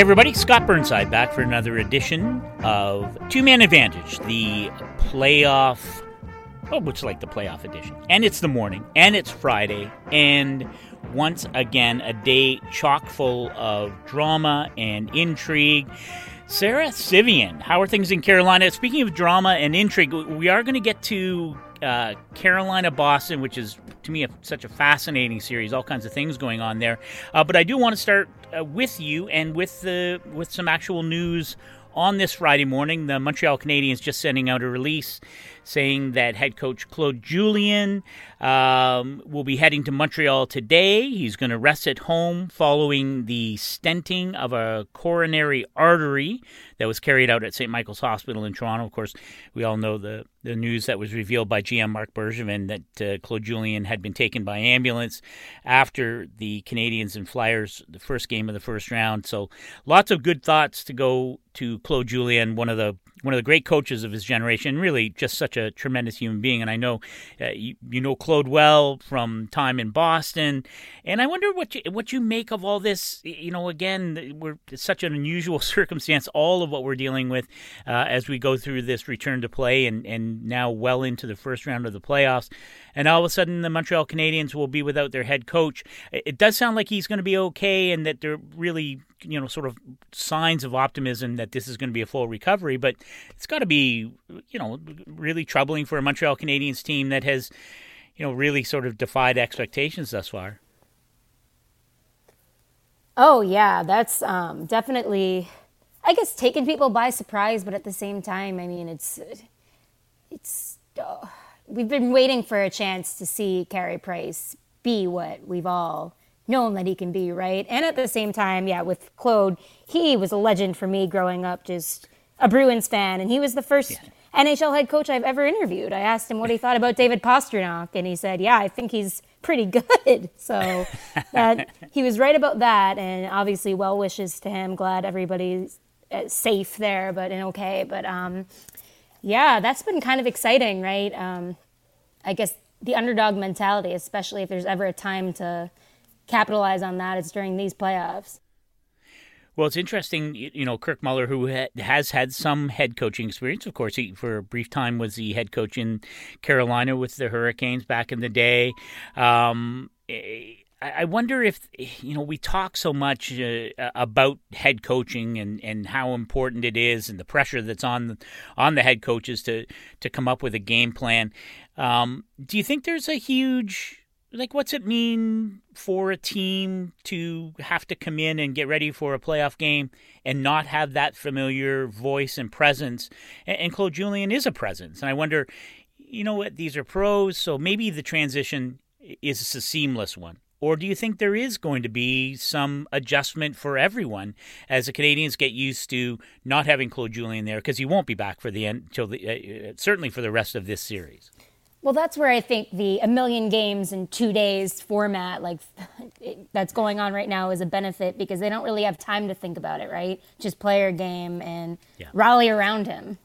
Everybody, Scott Burnside back for another edition of Two Man Advantage, the playoff. Oh, it's like the playoff edition. And it's the morning, and it's Friday, and once again, a day chock full of drama and intrigue. Sarah Civian, how are things in Carolina? Speaking of drama and intrigue, we are going to get to uh, Carolina Boston, which is to me a, such a fascinating series, all kinds of things going on there. Uh, but I do want to start uh, with you and with the with some actual news on this Friday morning. The Montreal Canadiens just sending out a release saying that head coach Claude Julien um, will be heading to Montreal today. He's going to rest at home following the stenting of a coronary artery that was carried out at St. Michael's Hospital in Toronto. Of course, we all know the, the news that was revealed by GM Marc Bergevin that uh, Claude Julien had been taken by ambulance after the Canadiens and Flyers, the first game of the first round. So lots of good thoughts to go to Claude Julien, one of the one of the great coaches of his generation, really just such tremendous human being. And I know uh, you, you know Claude well from time in Boston, and I wonder what you, what you make of all this. You know, again, we're such an unusual circumstance, all of what we're dealing with uh, as we go through this return to play, and and now well into the first round of the playoffs, and all of a sudden the Montreal Canadiens will be without their head coach. It does sound like he's going to be okay, and that they're really you know sort of signs of optimism that this is going to be a full recovery but it's got to be you know really troubling for a Montreal Canadiens team that has you know really sort of defied expectations thus far oh yeah that's um, definitely I guess taking people by surprise but at the same time I mean it's it's uh, we've been waiting for a chance to see Carey Price be what we've all known that he can be, right? And at the same time, yeah, with Claude, he was a legend for me growing up, just a Bruins fan, and he was the first yeah. NHL head coach I've ever interviewed. I asked him what he thought about David Pastrnak, and he said, "Yeah, I think he's pretty good." So that he was right about that, and obviously, well wishes to him. Glad everybody's uh, safe there, but and okay. But um, yeah, that's been kind of exciting, right? Um, I guess the underdog mentality, especially if there's ever a time to capitalize on that, it's during these playoffs. Well, it's interesting, you know, Kirk Muller, who has had some head coaching experience. Of course, he for a brief time was the head coach in Carolina with the Hurricanes back in the day. Um, I wonder if you know we talk so much uh, about head coaching and, and how important it is and the pressure that's on on the head coaches to to come up with a game plan. Um, do you think there's a huge like what's it mean for a team to have to come in and get ready for a playoff game and not have that familiar voice and presence and, and claude julien is a presence and i wonder you know what these are pros so maybe the transition is a seamless one or do you think there is going to be some adjustment for everyone as the Canadiens get used to not having Claude Julien there because he won't be back for the end till the uh, certainly for the rest of this series? Well, that's where I think the a million games in two days format, like that's going on right now, is a benefit because they don't really have time to think about it, right? Just play your game and yeah. rally around him.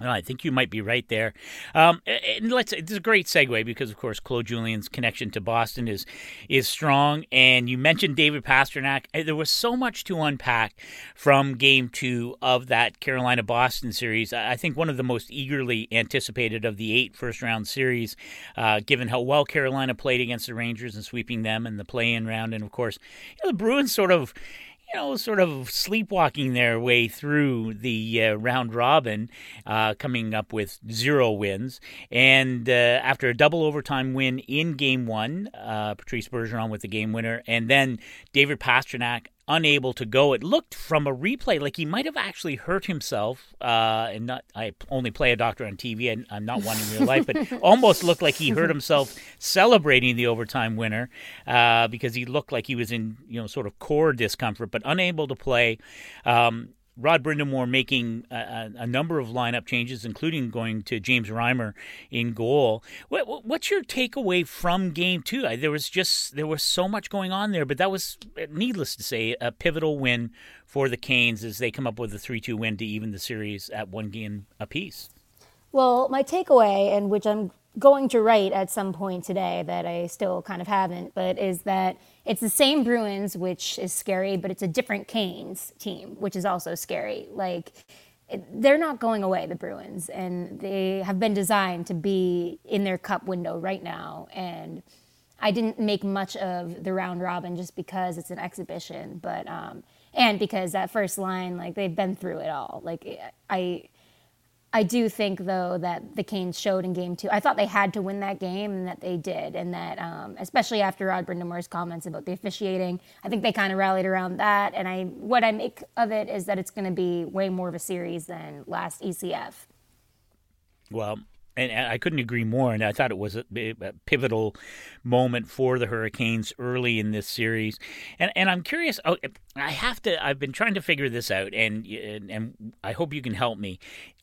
I think you might be right there. Um, and let's. It's a great segue because, of course, Claude Julien's connection to Boston is is strong. And you mentioned David Pastrnak. Uh, there was so much to unpack from Game Two of that Carolina Boston series. I think one of the most eagerly anticipated of the eight first round series, uh, given how well Carolina played against the Rangers and sweeping them in the play in round, and of course, you know, the Bruins sort of you know, sort of sleepwalking their way through the uh, round robin, uh, coming up with zero wins. And uh, after a double overtime win in game one, uh, Patrice Bergeron with the game winner, and then David Pastrnak unable to go. It looked from a replay like he might have actually hurt himself. Uh, and not, I only play a doctor on TV, and I'm not one in real life, but almost looked like he hurt himself celebrating the overtime winner uh, because he looked like he was in you know sort of core discomfort, but unable to play. Um, Rod Brind'Amour making a, a, number of lineup changes, including going to James Reimer in goal. What, what's your takeaway from Game Two? There was just there was so much going on there, but that was needless to say a pivotal win for the Canes as they come up with a three-two win to even the series at one game apiece. Well, my takeaway, and which I'm going to write at some point today that I still kind of haven't, but is that it's the same Bruins, which is scary, but it's a different Canes team, which is also scary. Like they're not going away, the Bruins, and they have been designed to be in their cup window right now. And I didn't make much of the round robin just because it's an exhibition, but um, and because that first line, like they've been through it all. Like I I do think, though, that the Canes showed in game two. I thought they had to win that game, and that they did. And that, um, especially after Rod Brind'Amour's comments about the officiating, I think they kind of rallied around that. And I, what I make of it is that it's going to be way more of a series than last ECF. Well, and I couldn't agree more. And I thought it was a, a, pivotal moment for the Hurricanes early in this series. And and I'm curious. Oh, I have to. I've been trying to figure this out, and and I hope you can help me.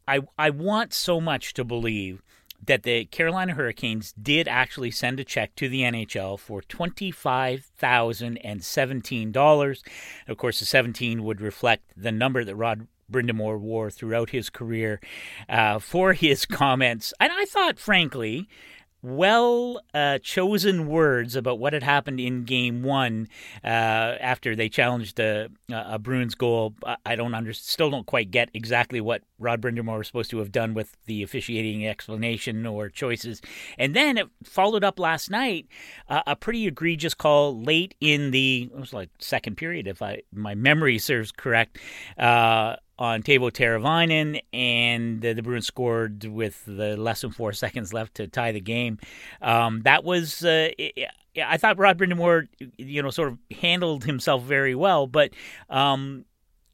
I I want so much to believe that the Carolina Hurricanes did actually send a check to the NHL for $25,017. Of course, the 17 would reflect the number that Rod Brind'Amour wore throughout his career uh, for his comments. And I thought, frankly, well uh, chosen words about what had happened in game one uh, after they challenged a, a Bruins goal. I don't under, still don't quite get exactly what Rod Brind'Amour was supposed to have done with the officiating explanation or choices. And then it followed up last night uh, a pretty egregious call late in the it was like second period, if I my memory serves correct uh, on Teuvo Teravainen, and the, the, Bruins scored with the less than four seconds left to tie the game. Um, that was, uh, I thought Rod Brind'Amour, you know, sort of handled himself very well, but, um,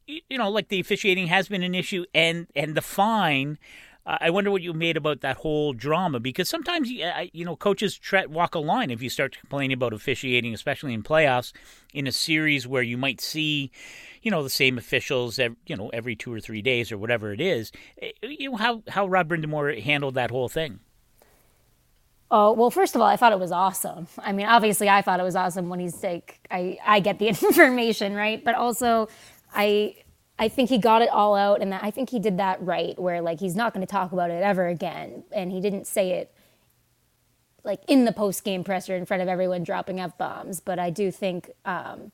you know, like the officiating has been an issue, and and the fine. I wonder what you made about that whole drama because sometimes you know coaches walk a line if you start complaining about officiating, especially in playoffs, in a series where you might see you know the same officials you know every two or three days or whatever it is eh, you know how how Rod Brind'Amour handled that whole thing Oh, well, first of all, I thought it was awesome. I mean, obviously, I thought it was awesome when he's like, I, I get the information, right? But also, I, I think he got it all out, and that, I think he did that right, where like he's not going to talk about it ever again, and he didn't say it like in the post game presser in front of everyone dropping f bombs. But I do think um,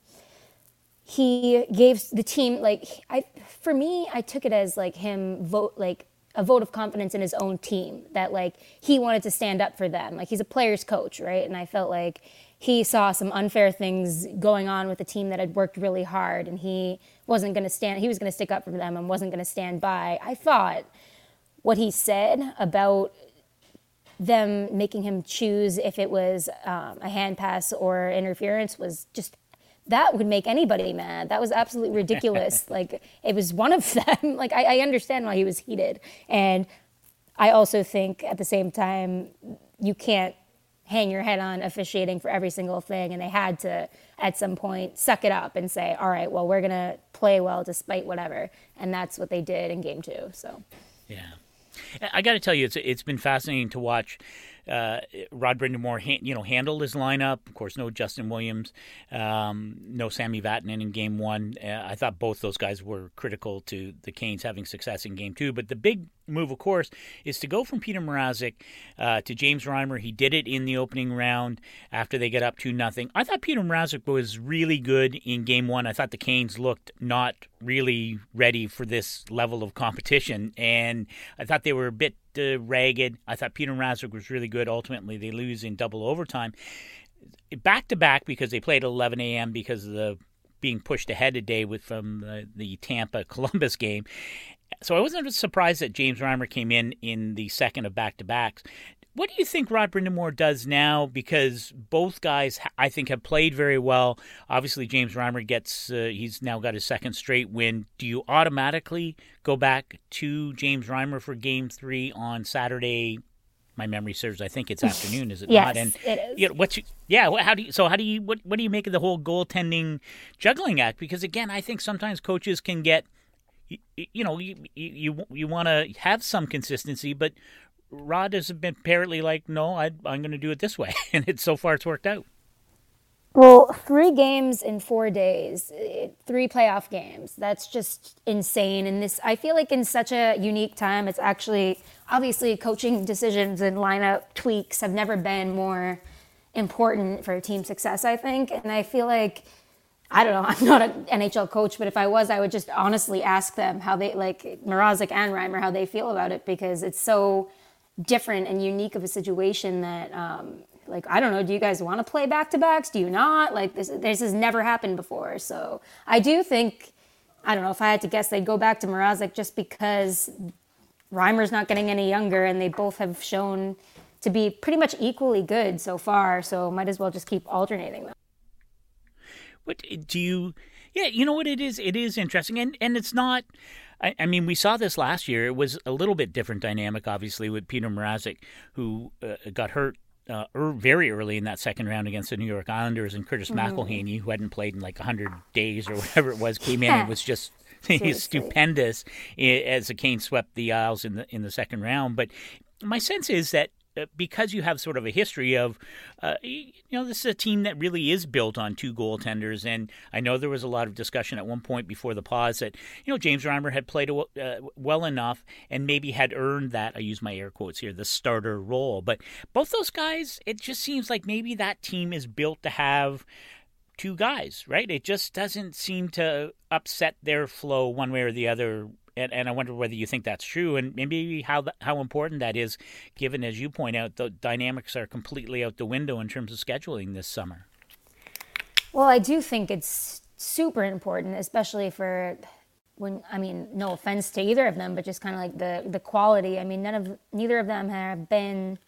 he gave the team like I for me I took it as like him vote like a vote of confidence in his own team that like he wanted to stand up for them like he's a player's coach right and I felt like he saw some unfair things going on with a team that had worked really hard and he wasn't going to stand he was going to stick up for them and wasn't going to stand by I thought what he said about them making him choose if it was um, a hand pass or interference was just that would make anybody mad. That was absolutely ridiculous. like it was one of them. like I, I understand why he was heated, and I also think at the same time you can't hang your head on officiating for every single thing, and they had to at some point suck it up and say, all right, well we're gonna play well despite whatever, and that's what they did in game two. So yeah. I got to tell you, it's it's been fascinating to watch uh, Rod Brind'Amour, you know, handled his lineup. Of course, no Justin Williams, um, no Sami Vatanen in Game One. Uh, I thought both those guys were critical to the Canes having success in Game Two. But the big move, of course, is to go from Peter Mrazek uh, to James Reimer. He did it in the opening round after they get up to nothing. I thought Peter Mrazek was really good in Game One. I thought the Canes looked not really ready for this level of competition, and I thought they were a bit uh, ragged. I thought Peter Mrazek was really good. Ultimately, they lose in double overtime, back to back because they played at 11 a.m. because of the being pushed ahead today with from the, the Tampa Columbus game. So I wasn't surprised that James Reimer came in in the second of back to backs. What do you think Rod Brind'Amour does now? Because both guys, I think, have played very well. Obviously, James Reimer gets, uh, he's now got his second straight win. Do you automatically go back to James Reimer for game three on Saturday? My memory serves. I think it's afternoon, is it yes, not? And it is. You know, what's you, yeah? How do you? So how do you? What What do you make of the whole goaltending juggling act? Because again, I think sometimes coaches can get you, you, know, you you you want to have some consistency, but Rod has been apparently like, no, I, I'm going to do it this way, and it's so far it's worked out. Well, three games in four days, eh, three playoff games. That's just insane. And this, I feel like, in such a unique time, it's actually obviously coaching decisions and lineup tweaks have never been more important for team success, I think. And I feel like, I don't know, I'm not an NHL coach, but if I was, I would just honestly ask them how they, like Mrazek and Reimer, how they feel about it because it's so different and unique of a situation that, um, like, I don't know, do you guys want to play back to backs? Do you not? Like, this, this has never happened before. So I do think, I don't know, if I had to guess, they'd go back to Mrazek just because Reimer's not getting any younger and they both have shown to be pretty much equally good so far. So might as well just keep alternating them. What do you? Yeah, you know what it is. It is interesting, and and it's not. I, I mean, we saw this last year. It was a little bit different dynamic, obviously, with Peter Mrazek, who uh, got hurt uh, er, very early in that second round against the New York Islanders, and Curtis mm-hmm. McElhinney, who hadn't played in like 100 days or whatever it was, came in and was just stupendous as the Canes swept the Isles in the in the second round. But my sense is that because you have sort of a history of, uh, you know, this is a team that really is built on two goaltenders. And I know there was a lot of discussion at one point before the pause that, you know, James Reimer had played uh, well enough and maybe had earned that, I use my air quotes here, the starter role. But both those guys, it just seems like maybe that team is built to have two guys, right? It just doesn't seem to upset their flow one way or the other and, and I wonder whether you think that's true, and maybe how how important that is, given as you point out, the dynamics are completely out the window in terms of scheduling this summer. Well, I do think it's super important, especially for when I mean, no offense to either of them, but just kind of like the the quality. I mean, none of neither of them have been,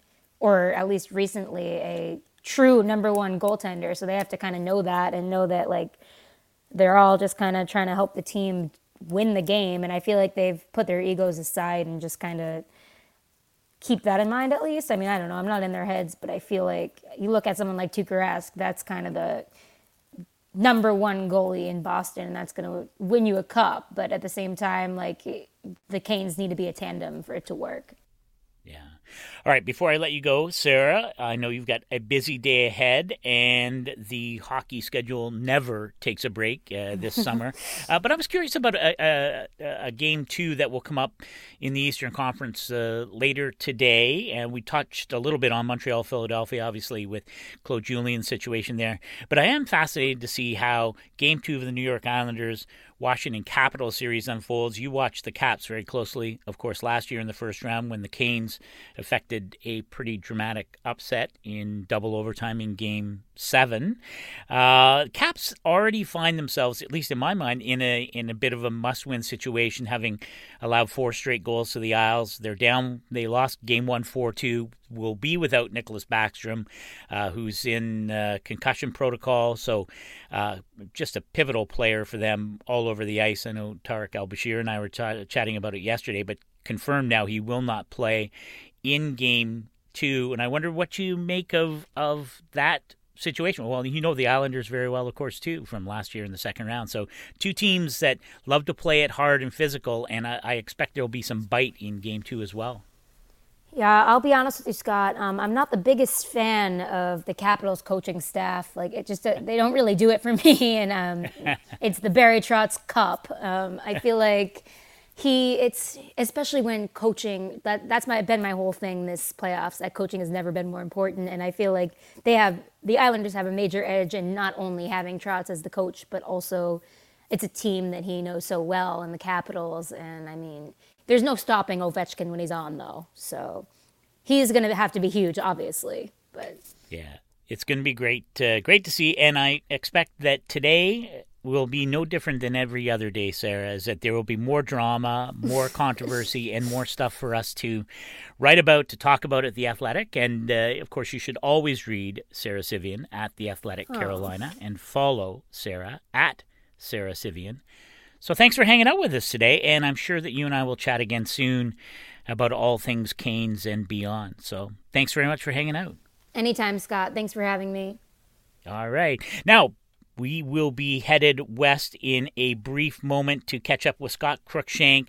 or at least recently, a true number one goaltender. So they have to kind of know that and know that like they're all just kind of trying to help the team win the game. And I feel like they've put their egos aside and just kind of keep that in mind at least. I mean, I don't know. I'm not in their heads, but I feel like you look at someone like Tuukka Rask, that's kind of the number one goalie in Boston, and that's going to win you a cup. But at the same time, like the Canes need to be a tandem for it to work. Yeah. All right, before I let you go, Sarah, I know you've got a busy day ahead, and the hockey schedule never takes a break uh, this summer. Uh, but I was curious about a, a, a, game two that will come up in the Eastern Conference uh, later today, and we touched a little bit on Montreal, Philadelphia, obviously with Claude Julien's situation there. But I am fascinated to see how game two of the New York Islanders Washington Capital series unfolds. You watched the Caps very closely, of course, last year in the first round when the Canes affected a pretty dramatic upset in double overtime in Game Seven. Uh, Caps already find themselves, at least in my mind, in a in a bit of a must-win situation, having allowed four straight goals to the Isles. They're down. They lost Game One, four-two will be without Nicholas Backstrom, uh, who's in uh, concussion protocol. So, uh, just a pivotal player for them all over the ice. I know Tarik El-Bashir and I were ch- chatting about it yesterday, but confirmed now he will not play in game two. And I wonder what you make of of that situation. Well, you know the Islanders very well, of course, too, from last year in the second round. So, two teams that love to play it hard and physical, and I, I expect there will be some bite in game two as well. Yeah, I'll be honest with you, Scott. Um, I'm not the biggest fan of the Capitals coaching staff. Like, it just uh, they don't really do it for me, and um, it's the Barry Trotz Cup. Um, I feel like he, it's especially when coaching. That that's my been my whole thing this playoffs. That coaching has never been more important, and I feel like they have the Islanders have a major edge in not only having Trotz as the coach, but also it's a team that he knows so well in the Capitals. And I mean, there's no stopping Ovechkin when he's on, though. So he's going to have to be huge, obviously. But yeah, it's going to be great, great to see. And I expect that today will be no different than every other day, Sarah. Is that there will be more drama, more controversy, and more stuff for us to write about, to talk about at the Athletic. And uh, of course, you should always read Sarah Civian at the Athletic oh. Carolina and follow Sarah at Sarah Civian. so thanks for hanging out with us today, and I'm sure that you and I will chat again soon about all things Canes and beyond. So thanks very much for hanging out. Anytime, Scott. Thanks for having me. All right. Now, we will be headed west in a brief moment to catch up with Scott Cruickshank,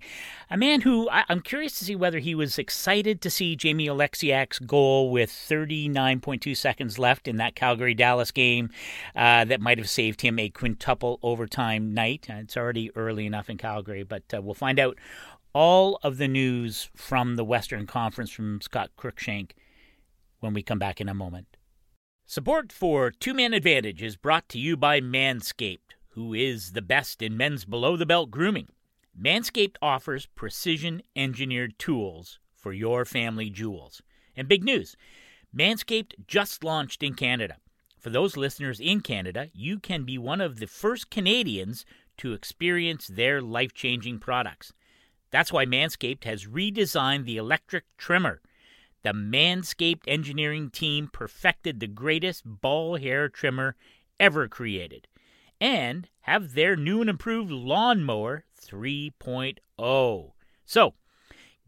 a man who I, am curious to see whether he was excited to see Jamie Oleksiak's goal with 39.2 seconds left in that Calgary Dallas game uh, that might have saved him a quintuple overtime night. Uh, it's already early enough in Calgary, but uh, we'll find out all of the news from the Western Conference from Scott Cruickshank when we come back in a moment. Support for Two Man Advantage is brought to you by Manscaped, who is the best in men's below the belt grooming. Manscaped offers precision engineered tools for your family jewels. And big news Manscaped just launched in Canada. For those listeners in Canada, you can be one of the first Canadians to experience their life changing products. That's why Manscaped has redesigned the electric trimmer the Manscaped engineering team perfected the greatest ball hair trimmer ever created and have their new and improved lawnmower 3.0. So,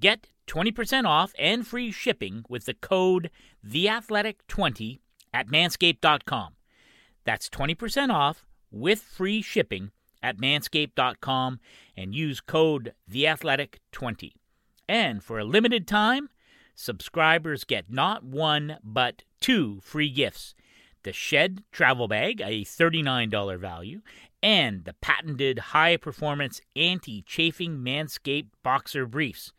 get 20% off and free shipping with the code THEATHLETIC20 at manscaped.com. That's 20% off with free shipping at manscaped.com and use code THEATHLETIC20. And for a limited time, subscribers get not one, but two free gifts the Shed Travel Bag, a $39 value, and the patented high performance anti chafing Manscaped Boxer Briefs.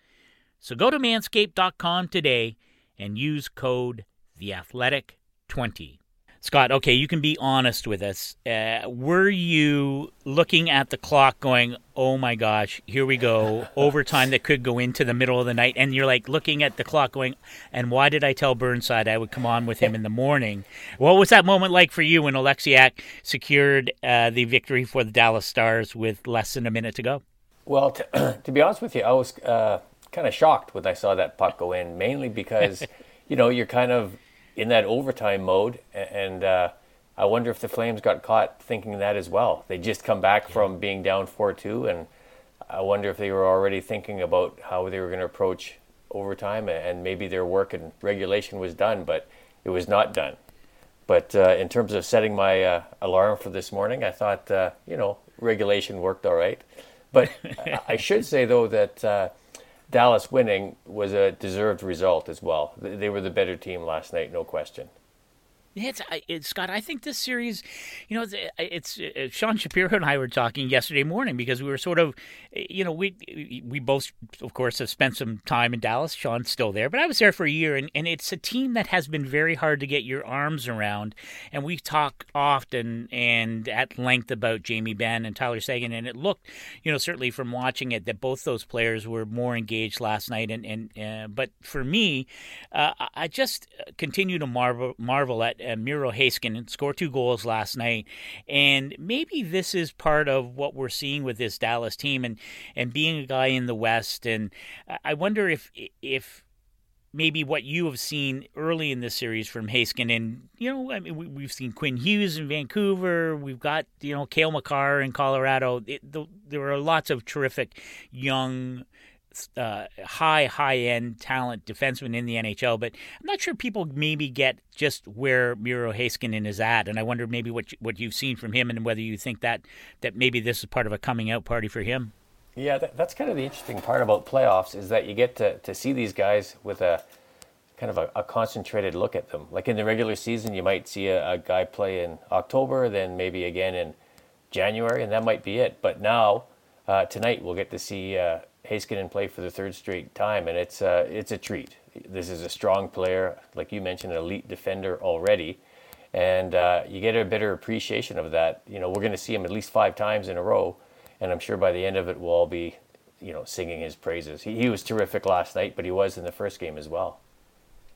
So go to manscaped.com today and use code THEATHLETIC20. Scott, okay, you can be honest with us. Uh, were you looking at the clock going, oh my gosh, here we go, overtime that could go into the middle of the night? And you're like looking at the clock going, and why did I tell Burnside I would come on with him in the morning? What was that moment like for you when Oleksiak secured uh, the victory for the Dallas Stars with less than a minute to go? Well, to, to be honest with you, I was uh, kind of shocked when I saw that puck go in, mainly because, you know, you're kind of in that overtime mode, and uh, I wonder if the Flames got caught thinking that as well. They just come back yeah. from being down four two, and I wonder if they were already thinking about how they were going to approach overtime, and maybe their work in regulation was done, but it was not done. But uh, in terms of setting my uh, alarm for this morning, I thought uh, you know regulation worked all right. But I should say though that uh, Dallas winning was a deserved result as well. They were the better team last night, no question. It's, it's Scott. I think this series, you know, it's, it's uh, Sean Shapiro and I were talking yesterday morning because we were sort of, you know, we we both, of course, have spent some time in Dallas. Sean's still there, but I was there for a year, and, and it's a team that has been very hard to get your arms around. And we talk often and at length about Jamie Benn and Tyler Seguin, and it looked, you know, certainly from watching it that both those players were more engaged last night. And and uh, but for me, uh, I just continue to marvel marvel at uh, Miro Heiskanen scored two goals last night, and maybe this is part of what we're seeing with this Dallas team, and and being a guy in the West, and I wonder if if maybe what you have seen early in this series from Haskin. And, you know, I mean, we, have seen Quinn Hughes in Vancouver. We've got, you know, Cale Makar in Colorado. It, the, there are lots of terrific young uh, high high end talent defenseman in the NHL, but I'm not sure people maybe get just where Miro Heiskanen is at, and I wonder maybe what you, what you've seen from him and whether you think that that maybe this is part of a coming out party for him. Yeah, that, that's kind of the interesting part about playoffs is that you get to, to see these guys with a kind of a, a concentrated look at them. Like in the regular season, you might see a, a guy play in October, then maybe again in January, and that might be it. But now, uh, tonight, we'll get to see. Uh, Heiskanen play for the third straight time, and it's uh, it's a treat. This is a strong player, like you mentioned, an elite defender already, and uh, you get a better appreciation of that. You know, we're going to see him at least five times in a row, and I'm sure by the end of it, we'll all be, you know, singing his praises. He, he was terrific last night, but he was in the first game as well.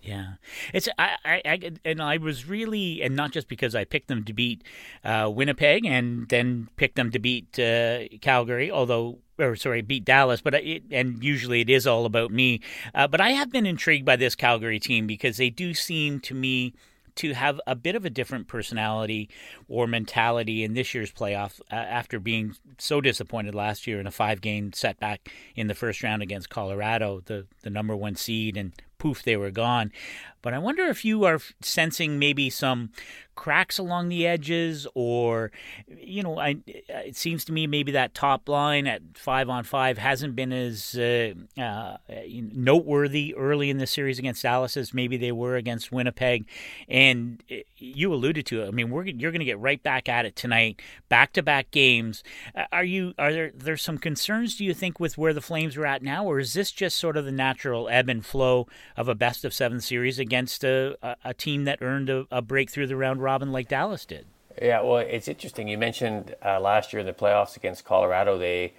Yeah, it's I, I, I, and I was really and not just because I picked them to beat uh, Winnipeg and then picked them to beat uh, Calgary, although or sorry, beat Dallas, but it, and usually it is all about me. Uh, but I have been intrigued by this Calgary team because they do seem to me to have a bit of a different personality or mentality in this year's playoff uh, after being so disappointed last year in a five game setback in the first round against Colorado, the, the number one seed, and poof, they were gone. But I wonder if you are sensing maybe some cracks along the edges, or you know, I, it seems to me maybe that top line at five on five hasn't been as uh, uh, noteworthy early in the series against Dallas as maybe they were against Winnipeg. And uh, you alluded to it. I mean, we're you're going to get right back at it tonight, back to back games. Uh, are you are there there's some concerns? Do you think with where the Flames are at now, or is this just sort of the natural ebb and flow of a best of seven series against a, a, a team that earned a, a the round robin like Dallas did. Yeah, well, it's interesting. You mentioned uh, last year in the playoffs against Colorado, they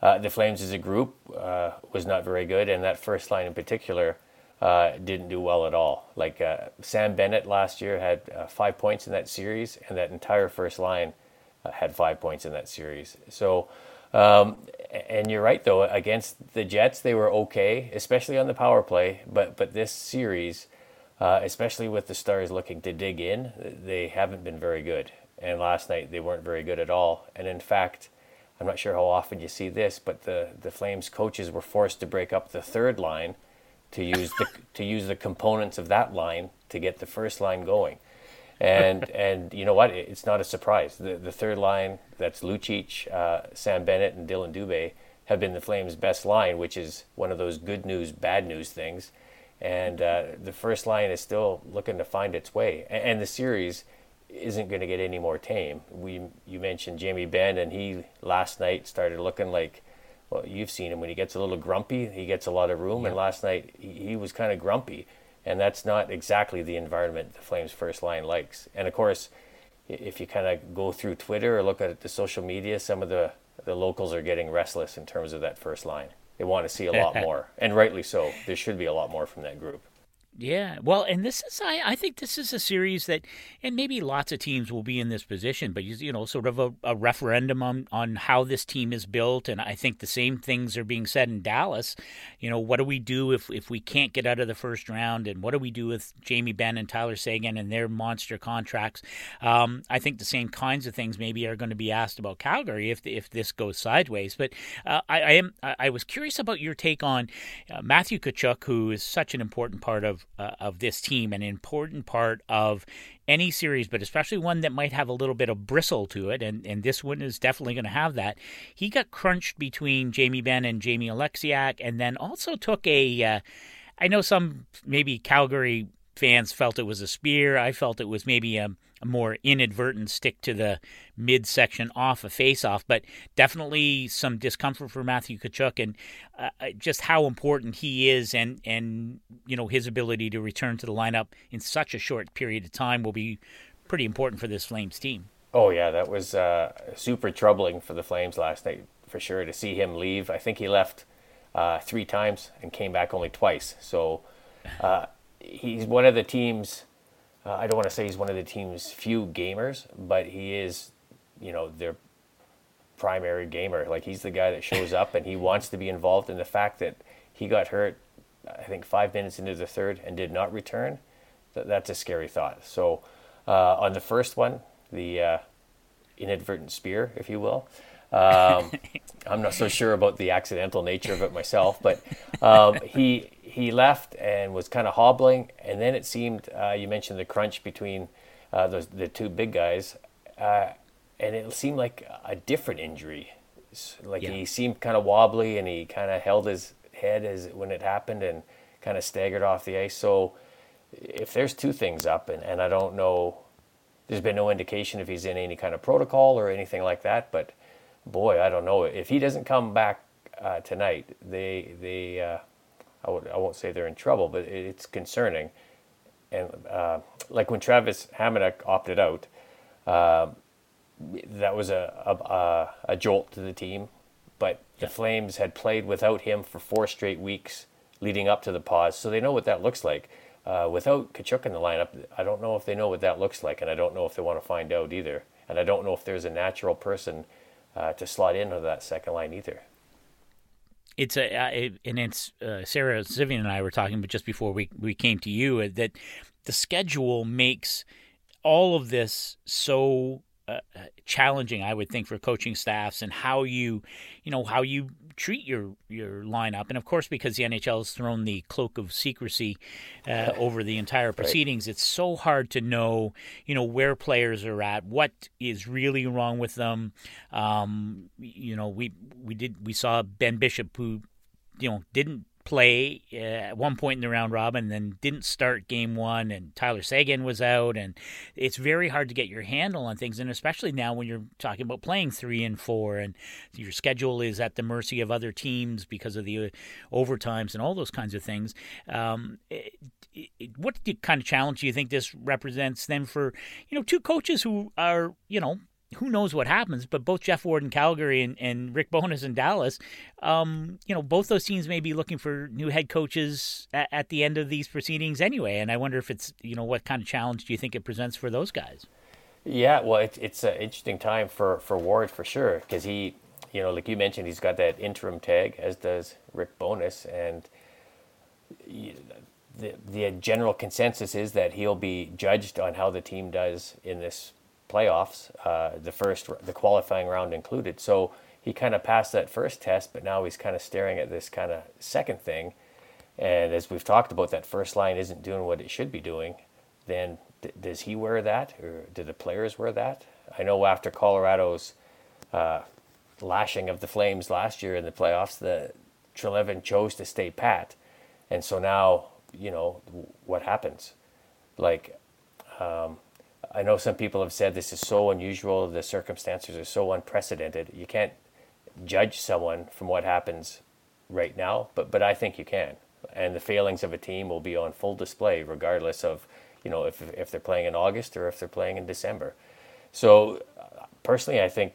uh, the Flames as a group uh, was not very good, and that first line in particular uh, didn't do well at all. Like uh, Sam Bennett last year had uh, five points in that series, and that entire first line had five points in that series. So. Um, and you're right though against the Jets they were okay, especially on the power play. But but this series, uh, especially with the Stars looking to dig in, they haven't been very good. And last night they weren't very good at all. And in fact, I'm not sure how often you see this, but the, the Flames coaches were forced to break up the third line to use the to use the components of that line to get the first line going. And and you know what? It's not a surprise. The the third line that's Lucic, uh, Sam Bennett, and Dillon Dubé have been the Flames' best line, which is one of those good news, bad news things and uh, the first line is still looking to find its way. And, and the series isn't going to get any more tame. We you mentioned Jamie Benn, and he last night started looking like. Well, you've seen him when he gets a little grumpy. He gets a lot of room, yeah. and last night he, he was kind of grumpy, and that's not exactly the environment the Flames' first line likes. And of course, if you kind of go through Twitter or look at the social media, some of the the locals are getting restless in terms of that first line. They want to see a lot more, and rightly so. There should be a lot more from that group. Yeah, well, and this is I, I think this is a series that, and maybe lots of teams will be in this position, but you know, sort of a, a, referendum on on how this team is built, and I think the same things are being said in Dallas. You know, what do we do if if we can't get out of the first round, and what do we do with Jamie Benn and Tyler Seguin and their monster contracts? Um, I think the same kinds of things maybe are going to be asked about Calgary if if this goes sideways. But uh, I, I, am I was curious about your take on uh, Matthew Tkachuk, who is such an important part of uh, of this team, an important part of any series, but especially one that might have a little bit of bristle to it, and, and this one is definitely going to have that. He got crunched between Jamie Benn and Jamie Oleksiak, and then also took a. Uh, I know some maybe Calgary fans felt it was a spear. I felt it was maybe a, a more inadvertent stick to the midsection off a face-off, but definitely some discomfort for Matthew Tkachuk and uh, uh, just how important he is, and and you know his ability to return to the lineup in such a short period of time will be pretty important for this Flames team. Oh yeah, that was uh, super troubling for the Flames last night for sure to see him leave. I think he left uh, three times and came back only twice. So uh, he's one of the teams. Uh, I don't want to say he's one of the team's few gamers, but he is, you know, their primary gamer. Like he's the guy that shows up and he wants to be involved. And the fact that he got hurt, I think five minutes into the third and did not return, th- that's a scary thought. So uh, on the first one, the uh, inadvertent spear, if you will. Um, I'm not so sure about the accidental nature of it myself, but um, he he left and was kind of hobbling, and then it seemed uh, you mentioned the crunch between uh, the the two big guys, uh, and it seemed like a different injury. Like yeah. he seemed kind of wobbly, and he kind of held his head as when it happened, and kind of staggered off the ice. So if there's two things up, and, and I don't know, there's been no indication if he's in any kind of protocol or anything like that, but boy, I don't know if he doesn't come back uh, tonight. They they uh, I w- I won't say they're in trouble, but it's concerning. And uh, like when Travis Hamonic opted out, uh, that was a, a, a, jolt to the team. But the Flames had played without him for four straight weeks leading up to the pause, so they know what that looks like. Uh, without Tkachuk in the lineup, I don't know if they know what that looks like, and I don't know if they want to find out either. And I don't know if there's a natural person uh, to slot into that second line either it's a, and it's uh, Sarah Civian and I were talking, but just before we we came to you, uh, that the schedule makes all of this so uh, challenging, I would think, for coaching staffs and how you, you know, how you treat your your lineup. And of course, because the NHL has thrown the cloak of secrecy uh, over the entire proceedings, right. it's so hard to know, you know, where players are at, what is really wrong with them. Um, you know, we we did we saw Ben Bishop who, you know, didn't play uh, at one point in the round robin, and then didn't start game one, and Tyler Seguin was out, and it's very hard to get your handle on things, and especially now when you're talking about playing three and four, and your schedule is at the mercy of other teams because of the uh, overtimes and all those kinds of things. Um, it, it, what kind of challenge do you think this represents then for you know two coaches who are you know who knows what happens, but both Geoff Ward in Calgary and, and Rick Bowness in Dallas, um, you know, both those teams may be looking for new head coaches at, at, the end of these proceedings anyway. And I wonder if it's, you know, what kind of challenge do you think it presents for those guys? Yeah, well, it, it's an interesting time for, for Ward for sure because he, you know, like you mentioned, he's got that interim tag, as does Rick Bowness. And the, the general consensus is that he'll be judged on how the team does in this playoffs, uh, the first, the qualifying round included. So he kind of passed that first test, but now he's kind of staring at this kind of second thing. And as we've talked about, that first line isn't doing what it should be doing. Then does he wear that, or do the players wear that? I know after Colorado's uh, lashing of the Flames last year in the playoffs, the Treliving chose to stay pat, and so now you know what happens. Like um, I know some people have said this is so unusual, the circumstances are so unprecedented. You can't judge someone from what happens right now, but but I think you can. And the failings of a team will be on full display regardless of, you know, if if they're playing in August or if they're playing in December. So personally, I think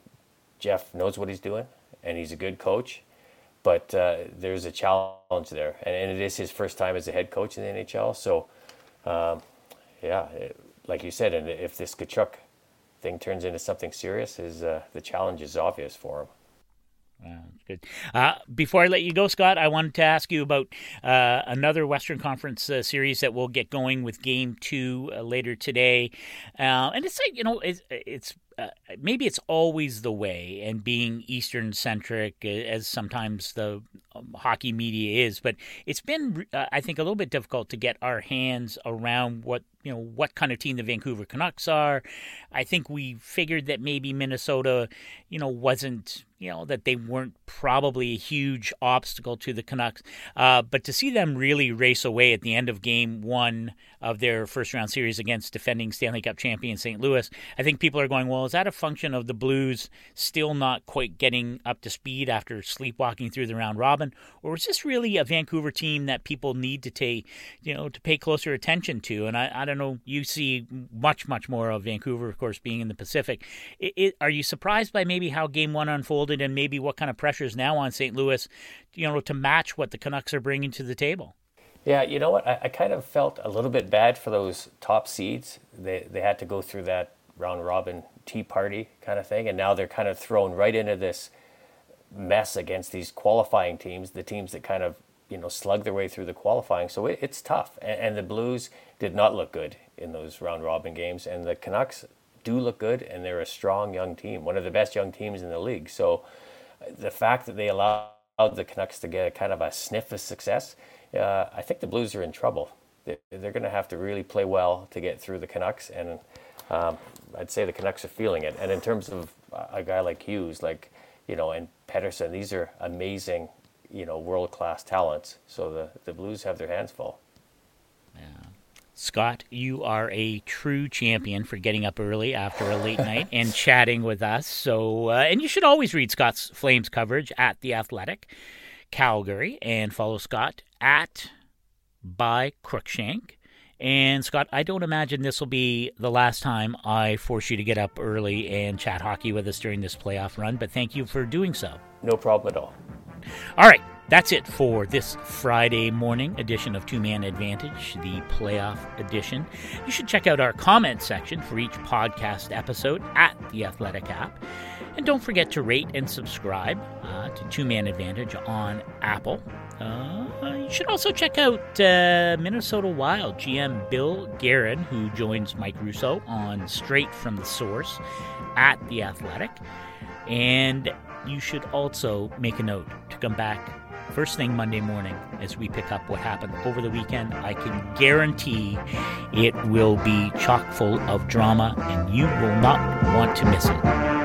Geoff knows what he's doing and he's a good coach. But uh, there's a challenge there, and, and, it is his first time as a head coach in the NHL. So, um, yeah, it, like you said, and if this Tkachuk thing turns into something serious, is uh, the challenge is obvious for him. Good. Uh, before I let you go, Scott, I wanted to ask you about uh, another Western Conference uh, series that we'll get going with Game Two uh, later today, uh, and it's like you know it's, it's uh, maybe it's always the way, and being Eastern centric, as sometimes the um, hockey media is, but it's been, I think, a little bit difficult to get our hands around what you know what kind of team the Vancouver Canucks are. I think we figured that maybe Minnesota, you know, wasn't you know that they weren't probably a huge obstacle to the Canucks, uh, but to see them really race away at the end of Game One of their first round series against defending Stanley Cup champion St. Louis, I think people are going, well, is that a function of the Blues still not quite getting up to speed after sleepwalking through the round robin, or is this really a Vancouver team that people need to take, you know, to pay closer attention to? And I, I don't know, you see much, much more of Vancouver, of course, being in the Pacific. It, it, are you surprised by maybe how Game One unfolded, and maybe what kind of pressure is now on St. Louis, you know, to match what the Canucks are bringing to the table? Yeah, you know what? I, I, kind of felt a little bit bad for those top seeds. They they had to go through that round robin tea party kind of thing, and now they're kind of thrown right into this mess against these qualifying teams, the teams that kind of you know slug their way through the qualifying. So it, it's tough, and, and the Blues did not look good in those round robin games, and the Canucks do look good, and they're a strong young team, one of the best young teams in the league. So the fact that they allowed the Canucks to get a kind of a sniff of success uh, I think the Blues are in trouble. They, are going to have to really play well to get through the Canucks, and um, I'd say the Canucks are feeling it. And in terms of a guy like Hughes, like you know, and Pettersson, these are amazing, you know, world class talents. So the the Blues have their hands full. Yeah. Scott, you are a true champion for getting up early after a late night and chatting with us. So, uh, and you should always read Scott's Flames coverage at the Athletic. Calgary and follow Scott at by Cruickshank. And Scott, I don't imagine this will be the last time I force you to get up early and chat hockey with us during this playoff run, but thank you for doing so. No problem at all. All right, that's it for this Friday morning edition of Two Man Advantage, the playoff edition. You should check out our comment section for each podcast episode at the Athletic app. And don't forget to rate and subscribe uh, to Two Man Advantage on Apple. Uh, you should also check out uh, Minnesota Wild GM Bill Guerin, who joins Mike Russo on Straight from the Source at The Athletic. And you should also make a note to come back first thing Monday morning as we pick up what happened over the weekend. I can guarantee it will be chock full of drama, and you will not want to miss it.